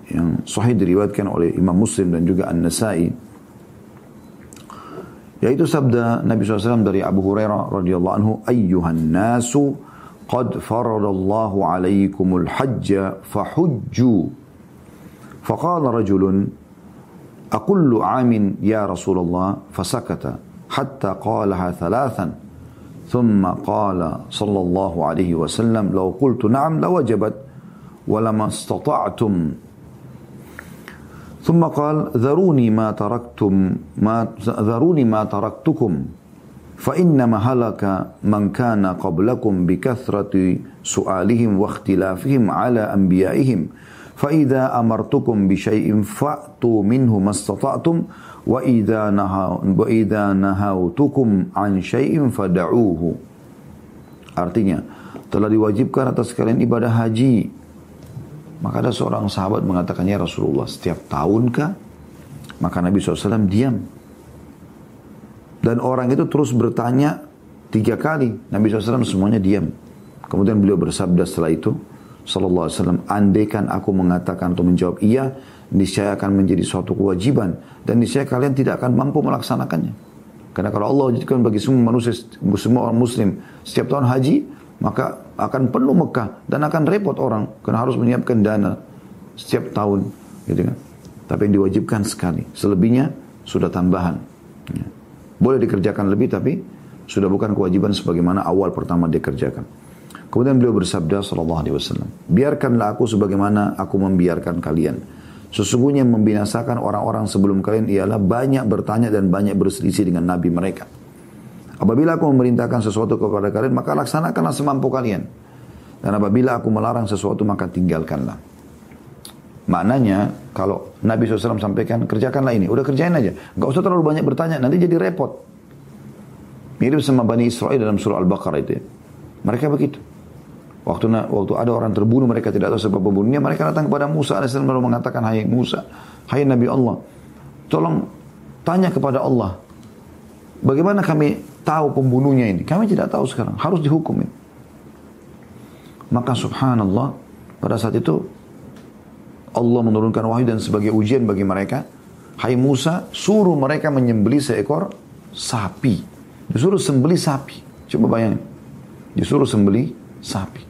yang sahih diriwayatkan oleh Imam Muslim dan juga An-Nasai yaitu sabda Nabi SAW dari Abu Hurairah radhiyallahu anhu ayyuhan nasu فرض الله عليكم الحج فحجوا. فقال رجل أكل عام يا رسول الله؟ فسكت حتى قالها ثلاثا. ثم قال صلى الله عليه وسلم لو قلت نعم لوجبت ولما استطعتم ثم قال ذروني ما تركتم ما ذروني ما تركتكم فإنما هلك من كان قبلكم بكثرة سؤالهم واختلافهم على أنبيائهم فإذا أمرتكم بشيء فأتوا منه ما استطعتم وإذا, وإذا نهوتكم عن شيء فدعوه Artinya, telah diwajibkan atas kalian ibadah haji. maka ada seorang sahabat mengatakannya Rasulullah, setiap tahunkah? Maka Nabi SAW diam. Dan orang itu terus bertanya tiga kali. Nabi SAW semuanya diam. Kemudian beliau bersabda setelah itu, Sallallahu Alaihi Wasallam, andaikan aku mengatakan atau menjawab iya, niscaya akan menjadi suatu kewajiban dan niscaya kalian tidak akan mampu melaksanakannya. Karena kalau Allah wajibkan bagi semua manusia, semua orang Muslim setiap tahun haji, maka akan penuh Mekah dan akan repot orang karena harus menyiapkan dana setiap tahun, gitu kan. Tapi yang diwajibkan sekali, selebihnya sudah tambahan. Ya. Boleh dikerjakan lebih tapi sudah bukan kewajiban sebagaimana awal pertama dikerjakan. Kemudian beliau bersabda sallallahu alaihi wasallam, "Biarkanlah aku sebagaimana aku membiarkan kalian. Sesungguhnya membinasakan orang-orang sebelum kalian ialah banyak bertanya dan banyak berselisih dengan nabi mereka. Apabila aku memerintahkan sesuatu kepada kalian, maka laksanakanlah semampu kalian. Dan apabila aku melarang sesuatu, maka tinggalkanlah." Maknanya kalau Nabi SAW sampaikan kerjakanlah ini, udah kerjain aja. Gak usah terlalu banyak bertanya, nanti jadi repot. Mirip sama Bani Israel dalam surah Al-Baqarah itu ya. Mereka begitu. Waktu waktu ada orang terbunuh mereka tidak tahu sebab pembunuhnya, mereka datang kepada Musa AS lalu mengatakan, Hai Musa, hai Nabi Allah, tolong tanya kepada Allah, bagaimana kami tahu pembunuhnya ini? Kami tidak tahu sekarang, harus dihukum ini. Maka subhanallah, pada saat itu Allah menurunkan wahyu dan sebagai ujian bagi mereka. Hai Musa, suruh mereka menyembeli seekor sapi. Disuruh sembeli sapi. Coba bayangin. Disuruh sembeli sapi.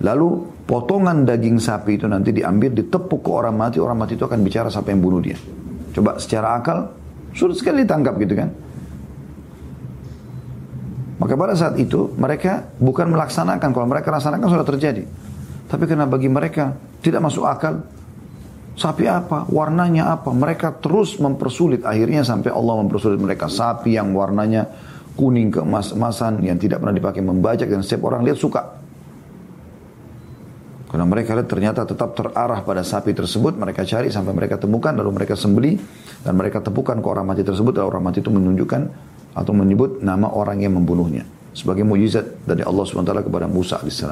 Lalu potongan daging sapi itu nanti diambil, ditepuk ke orang mati, orang mati itu akan bicara siapa yang bunuh dia. Coba secara akal, sulit sekali ditangkap gitu kan. Maka pada saat itu mereka bukan melaksanakan, kalau mereka laksanakan sudah terjadi. Tapi karena bagi mereka tidak masuk akal, Sapi apa? Warnanya apa? Mereka terus mempersulit. Akhirnya sampai Allah mempersulit mereka. Sapi yang warnanya kuning keemas-emasan yang tidak pernah dipakai membajak dan setiap orang lihat suka. Karena mereka lihat ternyata tetap terarah pada sapi tersebut. Mereka cari sampai mereka temukan lalu mereka sembeli. Dan mereka tepukan ke orang mati tersebut. Dan orang mati itu menunjukkan atau menyebut nama orang yang membunuhnya. Sebagai mujizat dari Allah SWT kepada Musa AS.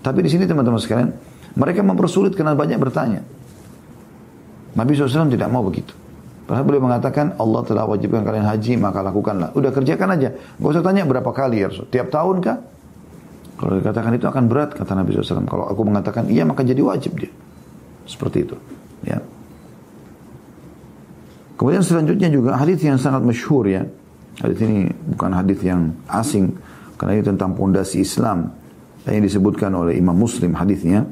Tapi di sini teman-teman sekalian. Mereka mempersulit karena banyak bertanya. Nabi SAW tidak mau begitu. Padahal beliau mengatakan Allah telah wajibkan kalian haji maka lakukanlah. Udah kerjakan aja. Gak usah tanya berapa kali ya Rasul. Tiap tahun kah? Kalau dikatakan itu akan berat kata Nabi SAW. Kalau aku mengatakan iya maka jadi wajib dia. Seperti itu. Ya. Kemudian selanjutnya juga hadis yang sangat masyhur ya. Hadis ini bukan hadis yang asing karena ini tentang pondasi Islam yang disebutkan oleh Imam Muslim hadisnya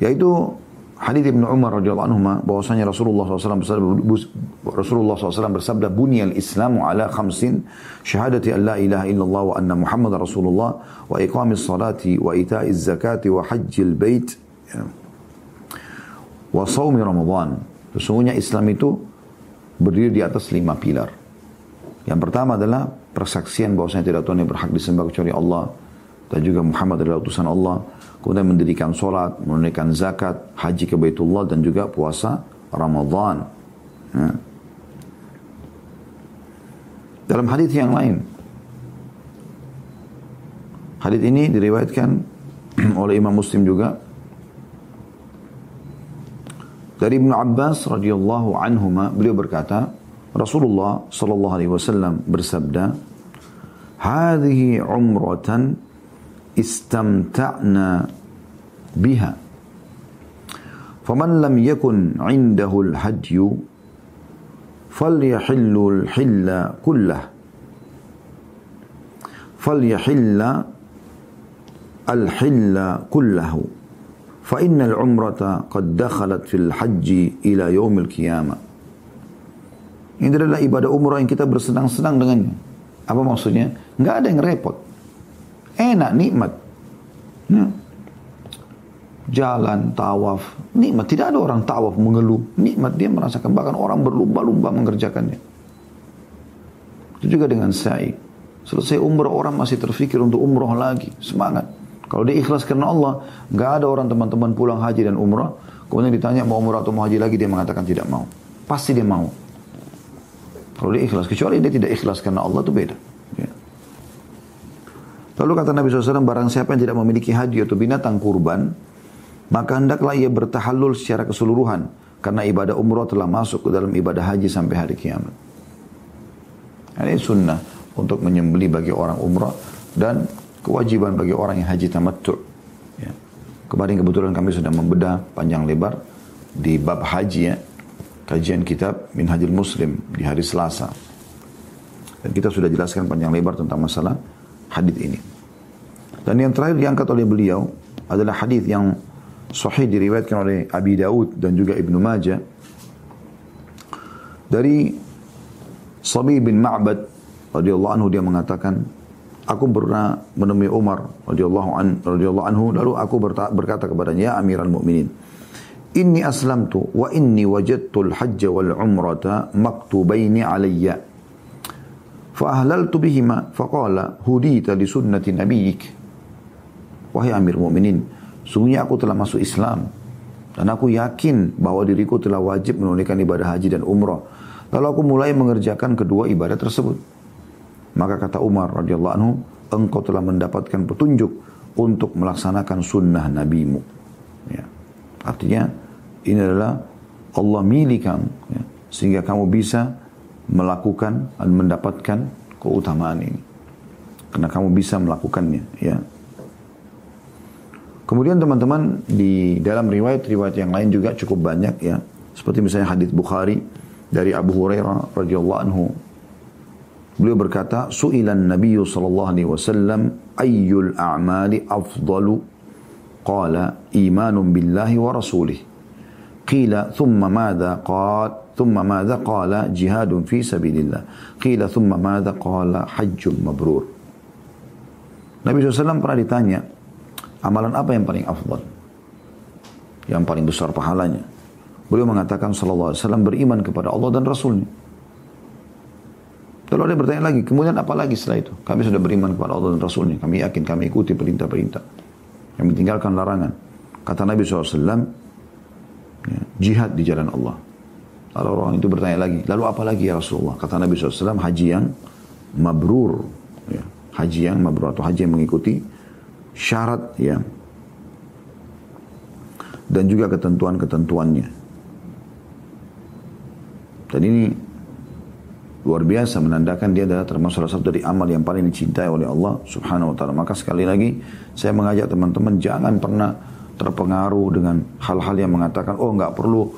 yaitu hadis Ibnu Umar radhiyallahu anhu bahwasanya Rasulullah SAW bersabda, Rasulullah SAW bersabda bunyal Islamu ala khamsin syahadati an la ilaha illallah wa anna Muhammad Rasulullah wa iqamis salati wa ita'iz zakati wa hajjil bait ya. wa saumi Ramadan. Sesungguhnya Islam itu berdiri di atas lima pilar. Yang pertama adalah persaksian bahwasanya tidak Tuhan yang berhak disembah kecuali Allah dan juga Muhammad adalah utusan Allah kemudian mendirikan sholat, menunaikan zakat, haji ke Baitullah dan juga puasa Ramadan. Ya. Dalam hadis yang lain, hadis ini diriwayatkan oleh Imam Muslim juga dari Ibnu Abbas radhiyallahu anhuma beliau berkata Rasulullah sallallahu alaihi wasallam bersabda hadhihi umratan استمتعنا بها فمن لم يكن عنده الهدي فليحل الحل كله فليحل الحل كله Fa innal umrata qad dakhalat fil haji ila yaumil qiyamah. Ini adalah ibadah umrah yang kita bersenang-senang dengannya. Apa maksudnya? Nggak ada yang repot. Enak, nikmat. ya. Jalan, tawaf, nikmat. Tidak ada orang tawaf mengeluh. Nikmat dia merasakan. Bahkan orang berlumba-lumba mengerjakannya. Itu juga dengan sa'i. Selesai umrah orang masih terfikir untuk umrah lagi. Semangat. Kalau dia ikhlas karena Allah, nggak ada orang teman-teman pulang haji dan umrah, kemudian ditanya mau umrah atau mau haji lagi, dia mengatakan tidak mau. Pasti dia mau. Kalau dia ikhlas, kecuali dia tidak ikhlas karena Allah itu beda. Lalu kata Nabi SAW, barang siapa yang tidak memiliki haji atau binatang kurban, maka hendaklah ia bertahallul secara keseluruhan. Karena ibadah umrah telah masuk ke dalam ibadah haji sampai hari kiamat. Ini sunnah untuk menyembeli bagi orang umrah dan kewajiban bagi orang yang haji tamattu. Ya. Kemarin kebetulan kami sudah membedah panjang lebar di bab haji ya. Kajian kitab Minhajul Muslim di hari Selasa. Dan kita sudah jelaskan panjang lebar tentang masalah hadis ini. Dan yang terakhir diangkat oleh beliau adalah hadis yang sahih diriwayatkan oleh Abi Daud dan juga Ibnu Majah dari Sabi bin Ma'bad radhiyallahu anhu dia mengatakan aku pernah menemui Umar radhiyallahu an, radhiyallahu anhu lalu aku berkata kepadanya ya Amirul Mukminin inni aslamtu wa inni wajadtu al-hajj wal umrata maktubaini alayya. Fa ahlaltu bihima faqala hudita li sunnati nabiyyik. Wahai Amir Mukminin sungguhnya aku telah masuk Islam dan aku yakin bahwa diriku telah wajib menunaikan ibadah haji dan umrah. Lalu aku mulai mengerjakan kedua ibadah tersebut. Maka kata Umar radhiyallahu anhu, engkau telah mendapatkan petunjuk untuk melaksanakan sunnah nabimu. Ya. Artinya ini adalah Allah milik kamu. Ya. Sehingga kamu bisa melakukan dan mendapatkan keutamaan ini. Karena kamu bisa melakukannya. Ya. Kemudian teman-teman di dalam riwayat-riwayat yang lain juga cukup banyak ya. Seperti misalnya hadis Bukhari dari Abu Hurairah radhiyallahu anhu. Beliau berkata, "Su'ilan Nabi sallallahu alaihi wasallam ayyul a'mali afdalu?" Qala, "Imanun billahi wa rasulih." Qila, "Thumma madza?" Qala, "Thumma madza?" Qala, "Jihadun fi sabilillah." Qila, "Thumma madza?" Qala, "Hajjun mabrur." Nabi SAW pernah ditanya, Amalan apa yang paling afdal? Yang paling besar pahalanya. Beliau mengatakan wasallam beriman kepada Allah dan Rasulnya. Lalu ada bertanya lagi, kemudian apa lagi setelah itu? Kami sudah beriman kepada Allah dan Rasulnya. Kami yakin, kami ikuti perintah-perintah. Kami tinggalkan larangan. Kata Nabi SAW, ya, jihad di jalan Allah. Lalu orang itu bertanya lagi, lalu apa lagi ya Rasulullah? Kata Nabi SAW, haji yang mabrur. Ya, haji yang mabrur atau haji yang mengikuti syarat ya dan juga ketentuan-ketentuannya. Dan ini luar biasa menandakan dia adalah termasuk salah satu dari amal yang paling dicintai oleh Allah Subhanahu wa taala. Maka sekali lagi saya mengajak teman-teman jangan pernah terpengaruh dengan hal-hal yang mengatakan oh nggak perlu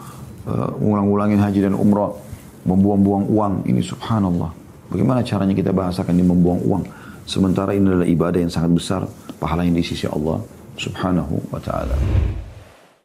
uh, ulang-ulangin haji dan umrah, membuang-buang uang. Ini subhanallah. Bagaimana caranya kita bahasakan ini membuang uang? Sementara ini adalah ibadah yang sangat besar pahalanya di sisi Allah Subhanahu wa taala.